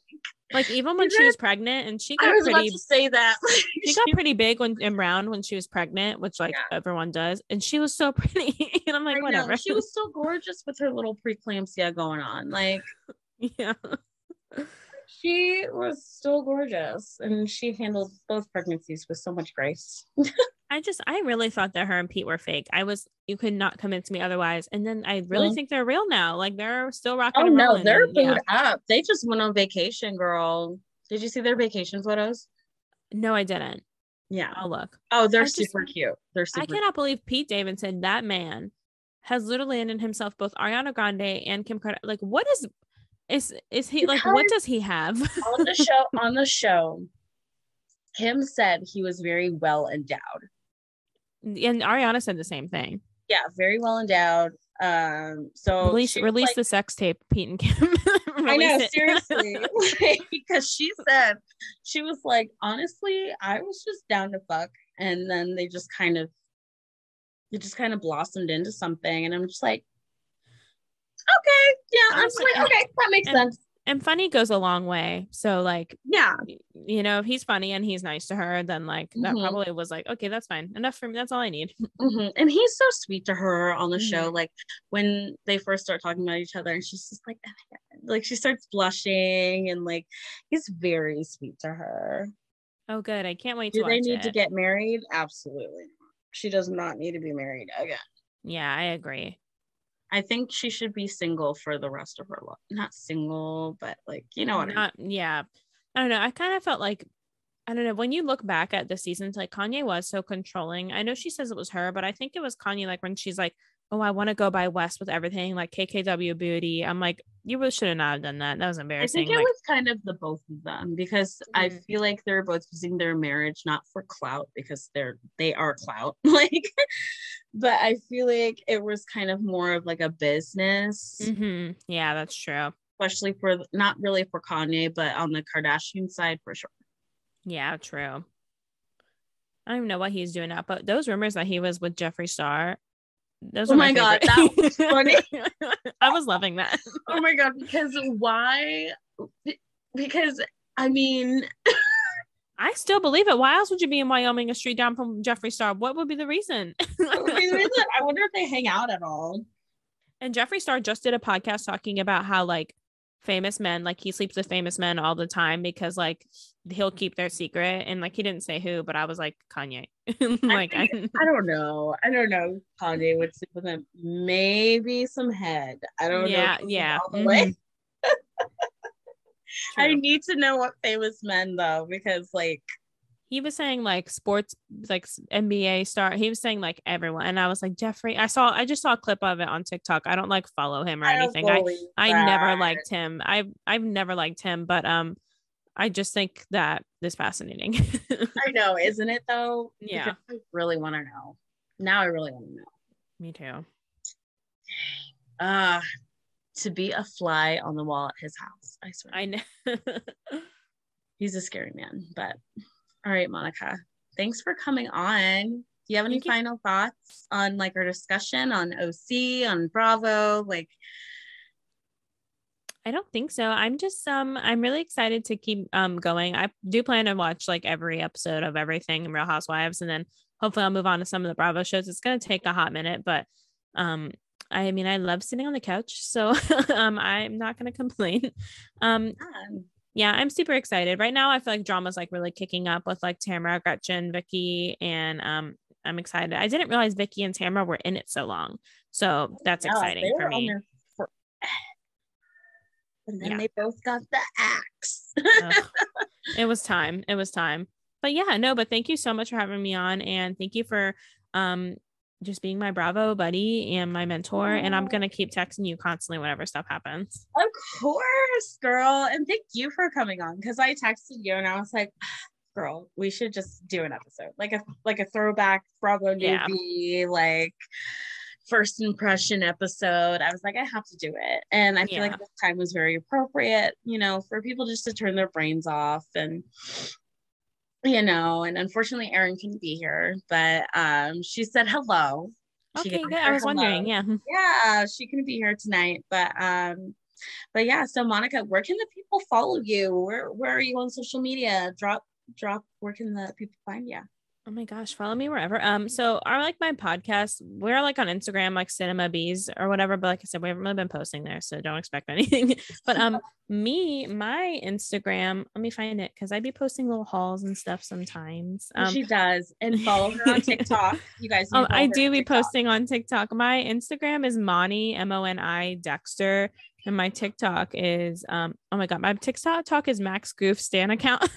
like even when she was pregnant and she I got was about pretty to say that. She got pretty big when and round when she was pregnant, which like Yeah. everyone does, and she was so pretty. and I'm I like, know, whatever. She was so gorgeous with her little preeclampsia going on. Like yeah. She was still gorgeous and she handled both pregnancies with so much grace. I just I really thought that her and Pete were fake. I was you could not convince me otherwise. And then I really Mhm. think they're real now. Like they're still rocking Oh no, they're and, yeah. booed up. They just went on vacation, girl. Did you see their vacation photos? No, I didn't. Yeah. I'll look. Oh, they're I just- super cute. They're super I cannot believe Pete Davidson, that man, has literally in himself both Ariana Grande and Kim Kardashian. Like, what is is is he like? What does he have? on the show. On the show, Kim said he was very well endowed. and Ariana said the same thing. Yeah, very well endowed. Um, so Release release like- the sex tape, Pete and Kim. I know, seriously. because she said, she was like, honestly, I was just down to fuck. And then they just kind of, it just kind of blossomed into something. And I'm just like, okay, yeah, I'm like, okay, that makes and, sense. And funny goes a long way. So, like, yeah, you know, if he's funny and he's nice to her, then like that Mhm. probably was like, okay, that's fine. Enough for me. That's all I need. Mhm. And he's so sweet to her on the Mhm. show. Like when they first start talking about each other, and she's just like, like she starts blushing, and like he's very sweet to her. Oh, good. I can't wait to Do they need it. to get married? Absolutely. She does not need to be married again. yeah, I agree. I think she should be single for the rest of her life. Not single, but like you know what I mean. Not, yeah. I don't know. I kind of felt like I don't know. When you look back at the seasons, like Kanye was so controlling. I know she says it was her, but I think it was Kanye. Like when she's like, "Oh, I want to go by West with everything, like KKW booty." I'm like, you really should have not have done that. That was embarrassing. I think it Like, was kind of the both of them because I Mhm. feel like they're both using their marriage not for clout because they're they are clout like but I feel like it was kind of more of like a business Mhm. yeah, that's true. especially for not really for Kanye but on the Kardashian side for sure. Yeah, true. I don't even know what he's doing now, but those rumors that he was with Jeffree Star, those Oh are my God, that was funny. I was loving that. Oh my god because why because I mean I still believe it. Why else would you be in Wyoming, a street down from Jeffree Star? What would be the reason? I wonder if they hang out at all. and Jeffree Star just did a podcast talking about how like famous men, like he sleeps with famous men all the time because like he'll keep their secret. And like he didn't say who, but I was like Kanye. like I, think- I don't know. I don't know. Kanye would sleep with him. Maybe some head. I don't Yeah, know. yeah, All the. Mm-hmm. I need to know what famous men though, because like he was saying like sports like NBA star. He was saying like everyone. And I was like, Jeffree, I saw I just saw a clip of it on TikTok. I don't like follow him or I anything. I believe I never liked him. I've I've never liked him, but um I just think that is fascinating. I know, isn't it though? Yeah. Because I really want to know. Now I really want to know. Me too. Uh to be a fly on the wall at his house. I swear. I know. He's a scary man. But all right, Monica. Thanks for coming on. Do you have any Thank you. final thoughts on like our discussion on OC, on Bravo? Like I don't think so. I'm just um I'm really excited to keep um going. I do plan to watch like every episode of everything in Real Housewives and then hopefully I'll move on to some of the Bravo shows. It's gonna take a hot minute, but um I mean I love sitting on the couch, so um I'm not gonna complain. Um um, yeah, I'm super excited. Right now I feel like drama's like really kicking up with like Tamara, Gretchen, Vicki, and um I'm excited. I didn't realize Vicki and Tamara were in it so long. So that's exciting for me. for- And then Yeah. they both got the axe. It was time it was time but yeah no but thank you so much for having me on and thank you for um just being my bravo buddy and my mentor and i'm oh. gonna keep texting you constantly whenever stuff happens Of course, girl. And thank you for coming on because I texted you and I was like, girl, we should just do an episode. Like a like a throwback Bravo Yeah. newbie, like first impression episode. I was like, I have to do it. And I feel Yeah. like this time was very appropriate, you know, for people just to turn their brains off and you know, and unfortunately Erin couldn't be here, but um she said hello. She okay good. I was hello. wondering yeah. Yeah she couldn't be here tonight but um but yeah so monica where can the people follow you? Where where are you on social media? Drop drop where can the people find you oh my gosh follow me wherever um so our like my podcast we're like on instagram like cinema bees or whatever but like i said we haven't really been posting there so don't expect anything but um me my instagram let me find it because i'd be posting little hauls and stuff sometimes um she does and follow her on tiktok you guys Um, I do be TikTok. posting on TikTok. My Instagram is Moni M O N I Dexter, and my TikTok is um. Oh my god, my TikTok talk is Max Goof Stan account.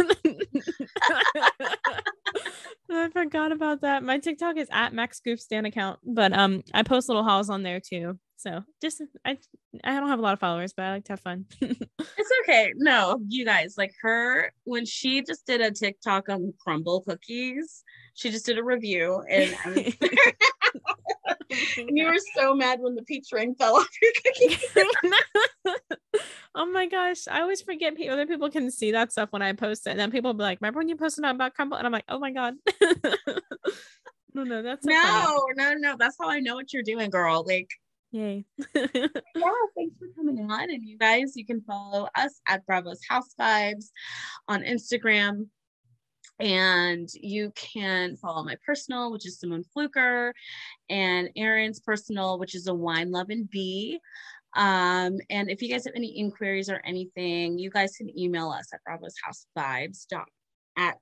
I forgot about that. My TikTok is at Max Goof Stan account, but um, I post little hauls on there too. So just I I don't have a lot of followers, but I like to have fun. it's okay no you guys like her when she just did a tiktok on Crumbl cookies she just did a review and, I was- and you were so mad when the peach ring fell off your cookie oh my gosh. I always forget people, other people can see that stuff when I post it. And then people will be like, remember when you posted about Crumbl? And I'm like, oh my God. no, no, that's no, funny. no, no. That's how I know what you're doing, girl. Like, Yay. yeah, thanks for coming on. And you guys, you can follow us at Bravo's House Vibes on Instagram. And you can follow my personal, which is Simone Fluker, and Erin's personal, which is a wine love and bee. Um, and if you guys have any inquiries or anything, you guys can email us at Bravo's House Vibes dot at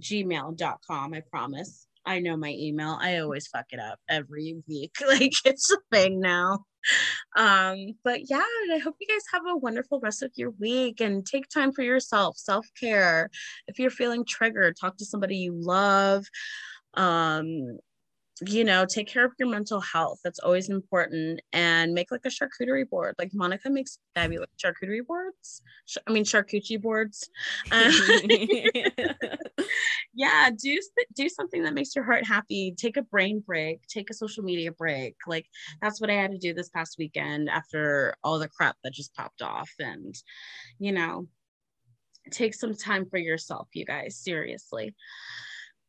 gmail.com. I promise. I know my email. I always fuck it up every week. Like it's a thing now. Um, but yeah, I hope you guys have a wonderful rest of your week and take time for yourself, self-care. If you're feeling triggered, talk to somebody you love. Um, you know, take care of your mental health. That's always important. And make like a charcuterie board. Like Monica makes fabulous charcuterie boards. Sh- I mean, charcuterie boards. Uh, yeah, do do something that makes your heart happy. Take a brain break. Take a social media break. Like that's what I had to do this past weekend after all the crap that just popped off. And you know, take some time for yourself, you guys. Seriously.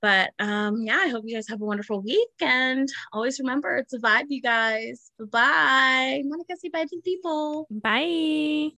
But um, yeah, I hope you guys have a wonderful week. And always remember, it's a vibe, you guys. Bye. Monica, say bye to the people. Bye.